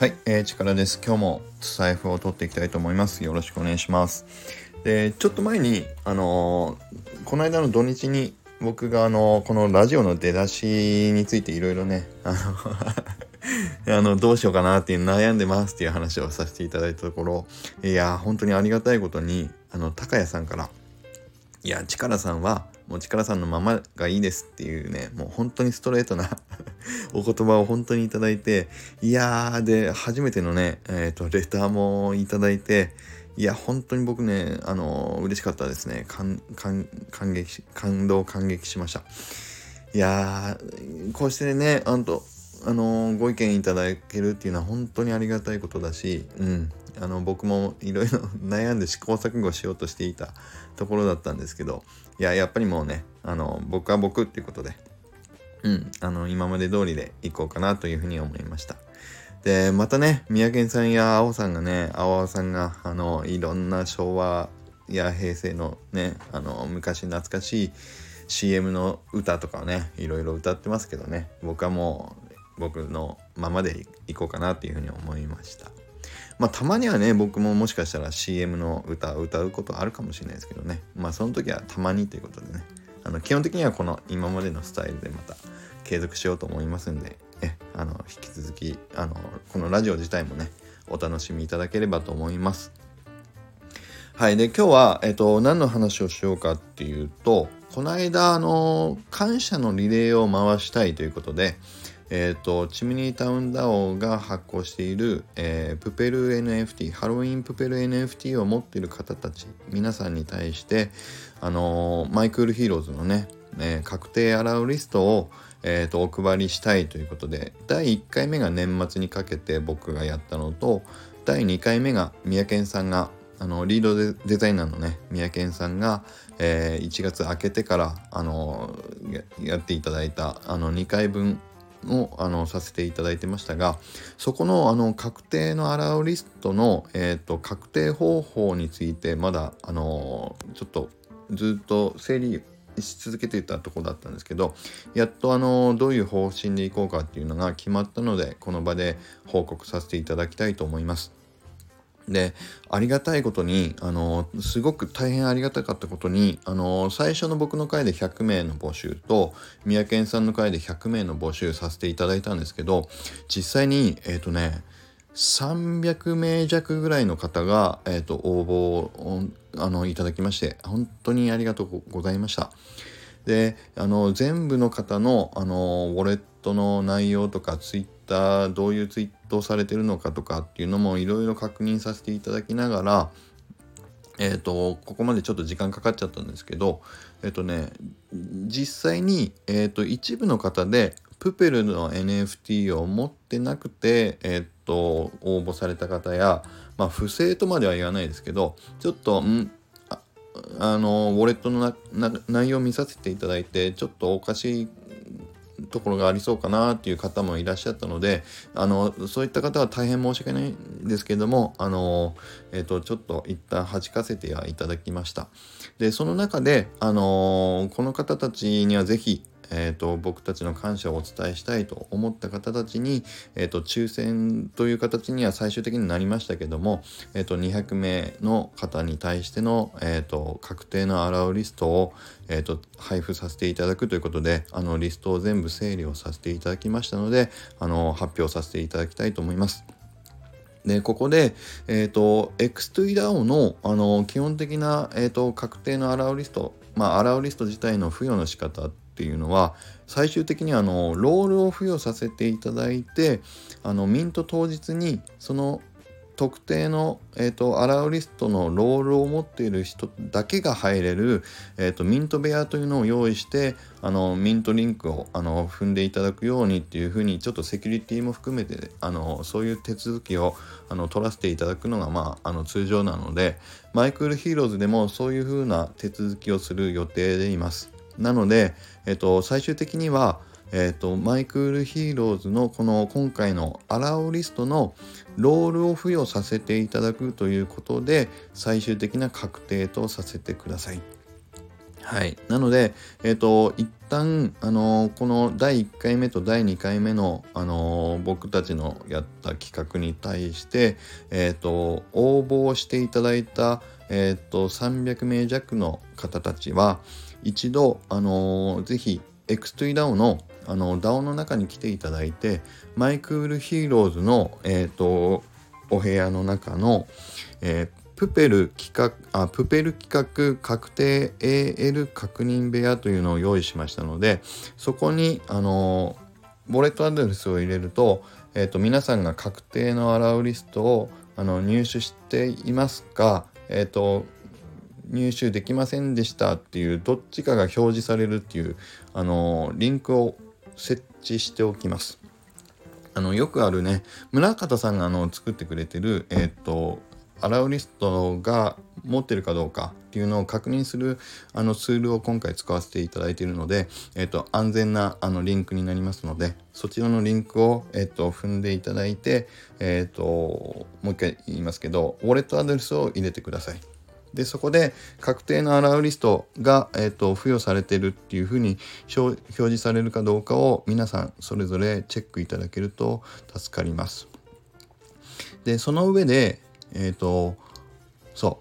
はい、えー、力です。今日も財布を取っていきたいと思います。よろしくお願いします。で、ちょっと前に、あのー、この間の土日に僕があのー、このラジオの出だしについていろいろね、あの あの、どうしようかなっていう悩んでますっていう話をさせていただいたところ、いや、本当にありがたいことに、あの、高谷さんから、いや、力さんは、もう力さんのままがいいですっていうね、もう本当にストレートな お言葉を本当にいただいて、いやー、で、初めてのね、えっ、ー、と、レターもいただいて、いや、本当に僕ね、あのー、嬉しかったですね。感、感、感激、感動、感激しました。いやー、こうしてね、あんと、あのー、ご意見いただけるっていうのは本当にありがたいことだし、うん、あの僕もいろいろ悩んで試行錯誤しようとしていたところだったんですけどいややっぱりもうねあの僕は僕っていうことでうん。あの今まで通りでいこうかなというふうに思いました。でまたね三宅さんや青さんがね青さんがあのいろんな昭和や平成のねあの昔懐かしい CM の歌とかをねいろいろ歌ってますけどね。僕はもう僕のままでいこうかなっていうふうに思いました。まあたまにはね僕ももしかしたら CM の歌を歌うことあるかもしれないですけどね。まあその時はたまにということでね。あの基本的にはこの今までのスタイルでまた継続しようと思いますんでえあの引き続きあのこのラジオ自体もねお楽しみいただければと思います。はいで今日は、えっと、何の話をしようかっていうとこの間あの感謝のリレーを回したいということでえっ、ー、と、チミニータウンダオが発行している、えー、プペル NFT、ハロウィンプペル NFT を持っている方たち、皆さんに対して、あのー、マイクールヒーローズのね、え確定 allowlist を、えーと、お配りしたいということで、第1回目が年末にかけて僕がやったのと、第2回目が三宅さんがあのリードデザイナーのね三宅さんが、えー、1月明けてからあのやっていただいたあの2回分をあのさせていただいてましたがそこのあの確定の allowlist の、えーと、確定方法についてまだあのちょっとずっと整理し続けていたとこだったんですけどやっとあのどういう方針でいこうかっていうのが決まったのでこの場で報告させていただきたいと思います。でありがたいことにあのすごく大変ありがたかったことにあの最初の僕の回で100名の募集と三宅さんの回で100名の募集させていただいたんですけど実際にえっ、ー、とね300名弱ぐらいの方が、えーと、応募をあのいただきまして本当にありがとうございました。であの全部の方のあのウォレットの内容とかツイッターどういうツイートされてるのかとかっていうのもいろいろ確認させていただきながらえっ、ー、とここまでちょっと時間かかっちゃったんですけどえっ、ー、とね実際に、えーと、一部の方でプペルの NFT を持ってなくて、えっ、と応募された方や、まあ、不正とまでは言わないですけどちょっとんあのウォレットの内容を見させていただいてちょっとおかしいところがありそうかなという方もいらっしゃったのであのそういった方は大変申し訳ないんですけどもあの、えっと、ちょっと一旦弾かせてはいただきました。でその中であのこの方たちには是非えーと、僕たちの感謝をお伝えしたいと思った方たちに、えーと、抽選という形には最終的になりましたけども、えーと、200名の方に対しての、えー、と確定のアラウリストを、えー、と配布させていただくということであのリストを全部整理をさせていただきましたのであの発表させていただきたいと思います。で、ここで、えっ、ー、と、X2DAO の、あの、基本的な、えっ、ー、と、確定のアラウリスト、まあ、アラウリスト自体の付与の仕方っていうのは最終的にあの role を付与させていただいてあのミント当日にその特定の、えーと、 allowlist の role を持っている人だけが入れる、えーと、ミント部屋というのを用意してあの mint link をあの踏んでいただくようにっていうふうにちょっとセキュリティも含めてあのそういう手続きをあの取らせていただくのが、まあ、あの通常なのでマイクールヒーローズでもそういうふうな手続きをする予定でいます。なので、えっと、最終的には、えっと、マイクールヒーローズのこの今回の allowlist のロールを付与させていただくということで最終的な確定とさせてください。はい。なので、えっ、と、一旦あのこの第1回目と第2回目のあの僕たちのやった企画に対して、えーと、応募していただいた、えーと、300名弱の方たちは一度あのぜひ X2DAO のあの DAO の中に来ていただいてマイクールヒーローズの、えーとお部屋の中の、えー、プペル企画あプペル企画確定 AL 確認部屋というのを用意しましたのでそこにあのウォレットアドレスを入れると,、えーと、皆さんが確定の allowlist をあの入手していますか、えーと、入手できませんでしたっていうどっちかが表示されるっていうあのリンクを設置しておきます。あのよくあるね村方さんがあの作ってくれてる、えーとアラウリストが持ってるかどうかっていうのを確認するあのツールを今回使わせていただいているので、えっと、安全なあのリンクになりますのでそちらのリンクを、えっと、踏んでいただいて、えっと、もう一回言いますけどウォレットアドレスを入れてください。でそこで確定のアラウリストが、えーと、付与されてるっていうふうに表示されるかどうかを皆さんそれぞれチェックいただけると助かります。でその上でえっ、ー、とそ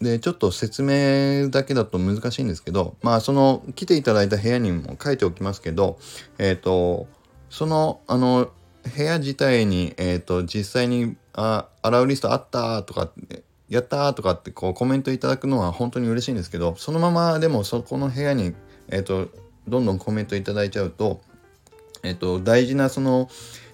うでちょっと説明だけだと難しいんですけどまあその来ていただいた部屋にも書いておきますけどえっ、ー、とそのあの部屋自体に、えーと、実際にあ「アラウリストあった」とかって「やったー」とかってこうコメントいただくのは本当に嬉しいんですけどそのままでもそこの部屋に、えーと、どんどんコメントいただいちゃうと,、えーと大事なその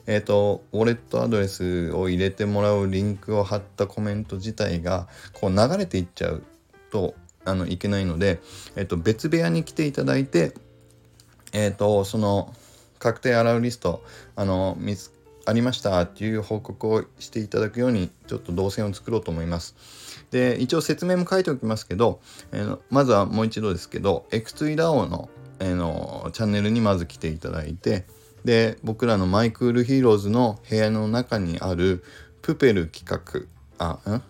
えっ、と、ウォレットアドレスを入れてもらうリンクを貼ったコメント自体が、こう流れていっちゃうと、あの、いけないので、えっ、と、別部屋に来ていただいて、えっ、と、その、確定 allowlist、あの、見つありましたっていう報告をしていただくようにちょっと動線を作ろうと思います。で一応説明も書いておきますけど、えー、まずはもう一度ですけど X2DAO の,、えー、のチャンネルにまず来ていただいてで僕らのマイクールヒーローズの部屋の中にあるプペル企画あん？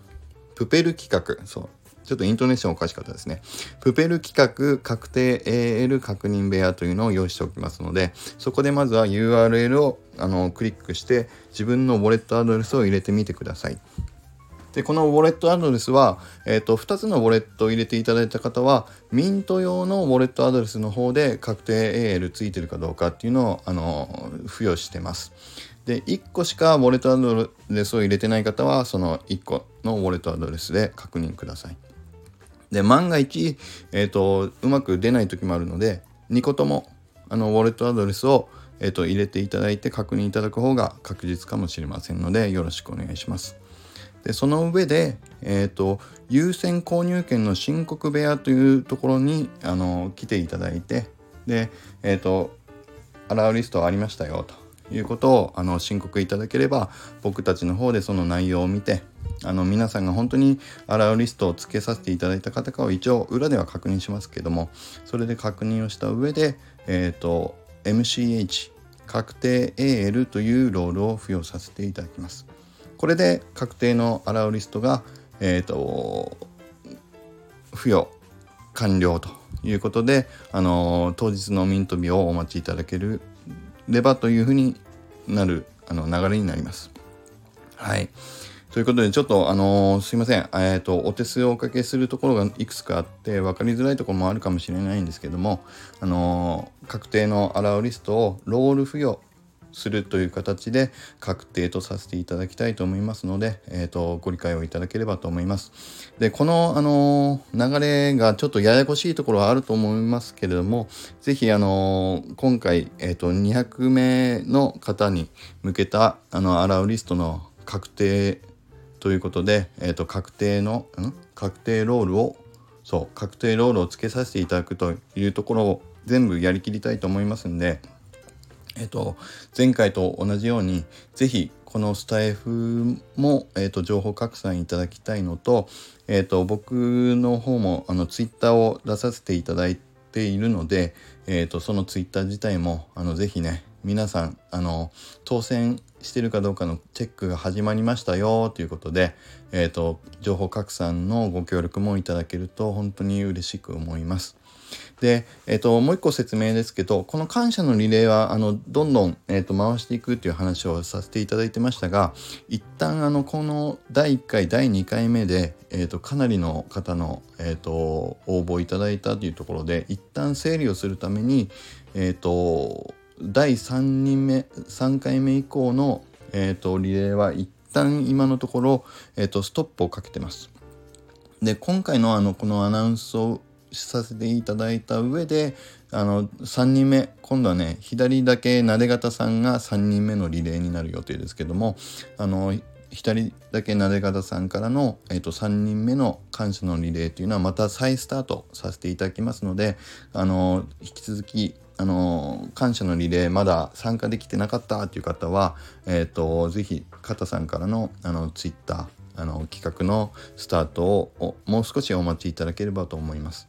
プペル企画そうちょっとイントネーションおかしかったですね。プペル企画確定 AL 確認部屋というのを用意しておきますので、そこでまずは URL をあのクリックして自分のウォレットアドレスを入れてみてください。で、このウォレットアドレスは、えっ、ー、と、2つのウォレットを入れていただいた方は、ミント用のウォレットアドレスの方で確定 AL ついてるかどうかっていうのを、あの、付与してます。で、1個しかウォレットアドレスを入れてない方は、その1個のウォレットアドレスで確認ください。で、万が一、えっ、ー、と、うまく出ない時もあるので、2個とも、あの、ウォレットアドレスを、えっ、ー、と、入れていただいて確認いただく方が確実かもしれませんので、よろしくお願いします。でその上で、えーと、優先購入権の申告部屋というところにあの来ていただいてで、えーと、アラーリストありましたよということをあの申告いただければ僕たちの方でその内容を見てあの皆さんが本当にアラーリストをつけさせていただいた方かを一応裏では確認しますけどもそれで確認をした上で、えーと MCH 確定 AL というロールを付与させていただきます。これで確定のアラウリストが、えーと、付与完了ということで、あの当日のミント日をお待ちいただけるればというふうになるあの流れになります。はい。ということで、ちょっと、あのー、すいません。えっ、ー、と、お手数をおかけするところがいくつかあって、分かりづらいところもあるかもしれないんですけども、あのー、確定のアラウリストをロール付与するという形で確定とさせていただきたいと思いますので、えーと、ご理解をいただければと思います。でこの、あの流れがちょっとややこしいところはあると思いますけれども是非、あの今回、えーと、200名の方に向けたあのアラウリストの確定ということで、えーと、確定のん？確定ロールをそう確定ロールをつけさせていただくというところを全部やりきりたいと思いますんで。えっと、前回と同じように是非このスタイフも、えっと、情報拡散いただきたいのと、えっと、僕の方もあのツイッターを出させていただいているので、えっと、そのツイッター自体もあのぜひね皆さんあの当選してるかどうかのチェックが始まりましたよということで、えーと情報拡散のご協力もいただけると本当に嬉しく思います。で、えっ、ー、と、もう一個説明ですけど、この感謝のリレーは、あの、どんどん、え、ー、と、回していくっていう話をさせていただいてましたが、一旦、あの、この第1回、第2回目で、えっ、と、かなりの方の、えっ、と、応募いただいたというところで、一旦整理をするために、えっ、と、第3人目、3回目以降の、えっ、と、リレーは一旦今のところ、えっ、と、ストップをかけてます。で今回のあのこのアナウンスをさせていただいた上であの3人目今度はね左だけなで方さんが3人目のリレーになる予定ですけどもあの左だけなで方さんからの、えーと、3人目の感謝のリレーというのはまた再スタートさせていただきますのであの引き続きあの感謝のリレーまだ参加できてなかったという方は、えーと、ぜひ肩さんからのあのツイッターあの企画のスタートをもう少しお待ちいただければと思います。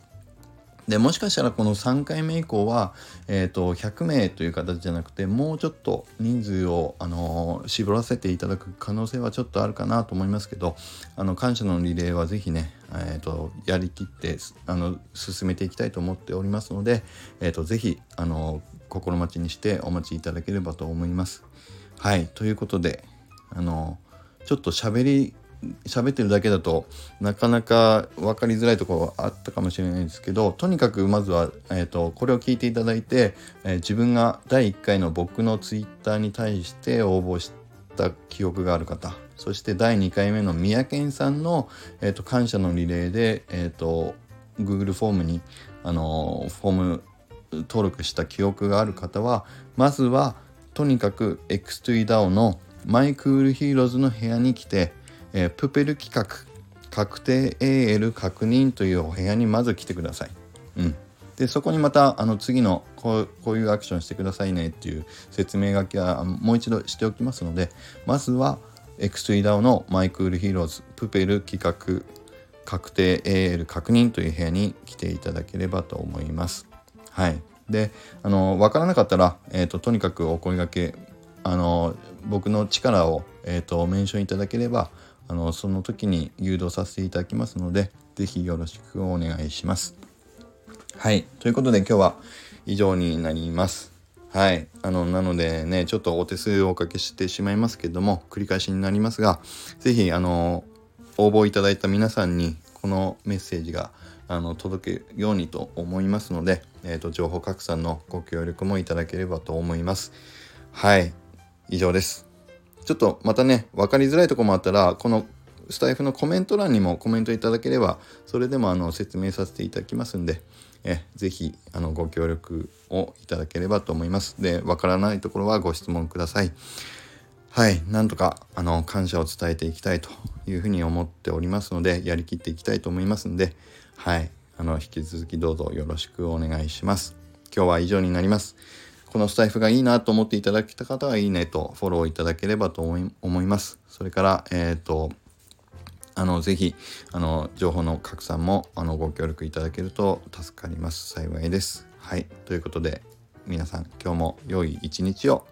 でもしかしたらこの3回目以降は、えーと、100名という形じゃなくてもうちょっと人数を、あのー、絞らせていただく可能性はちょっとあるかなと思いますけどあの感謝のリレーは是非ね、えーと、やりきってあの進めていきたいと思っておりますので、えーと、是非あの心待ちにしてお待ちいただければと思います。はいということであのちょっと喋り喋ってるだけだとなかなか分かりづらいところあったかもしれないんですけどとにかくまずは、えーと、これを聞いていただいて、えー、自分が第1回の僕のツイッターに対して応募した記憶がある方そして第2回目の三宅さんの、えーと、感謝のリレーで、えーと、と Google フォームに、あのー、フォーム登録した記憶がある方はまずはとにかく X2EDAO のマイクールヒーローズの部屋に来てえー、プペル企画確定 AL 確認というお部屋にまず来てください。うん、でそこにまたあの次のこうこういうアクションしてくださいねっていう説明書きはもう一度しておきますのでまずは X2EDAO のマイクールヒーローズプペル企画確定 AL 確認という部屋に来ていただければと思います。はい。で、あの、わからなかったら、え、ー、と、とにかくお声がけ、あの、僕の力を、え、ー、と、メンションいただければ、あのその時に誘導させていただきますので是非よろしくお願いします。はいということで今日は以上になります。はい。あの、なのでね、ちょっとお手数をおかけしてしまいますけども、繰り返しになりますが、是非あの、応募いただいた皆さんに、このメッセージが、あの、届けようにと思いますので、えっ、ー、と、情報拡散のご協力もいただければと思います。はい。以上です。ちょっとまたね、分かりづらいとこもあったら、このスタイフのコメント欄にもコメントいただければ、それでもあの説明させていただきますんで、えぜひあのご協力をいただければと思います。で、わからないところはご質問ください。はい、なんとかあの感謝を伝えていきたいというふうに思っておりますので、やりきっていきたいと思いますんで、はい、あの引き続きどうぞよろしくお願いします。今日は以上になります。このスタイフがいいなと思っていただけた方はいいねとフォローいただければと思います。それから、えっ、ー、と、あの、ぜひ、あの、情報の拡散も、あの、ご協力いただけると助かります。幸いです。はい。ということで、皆さん、今日も良い一日を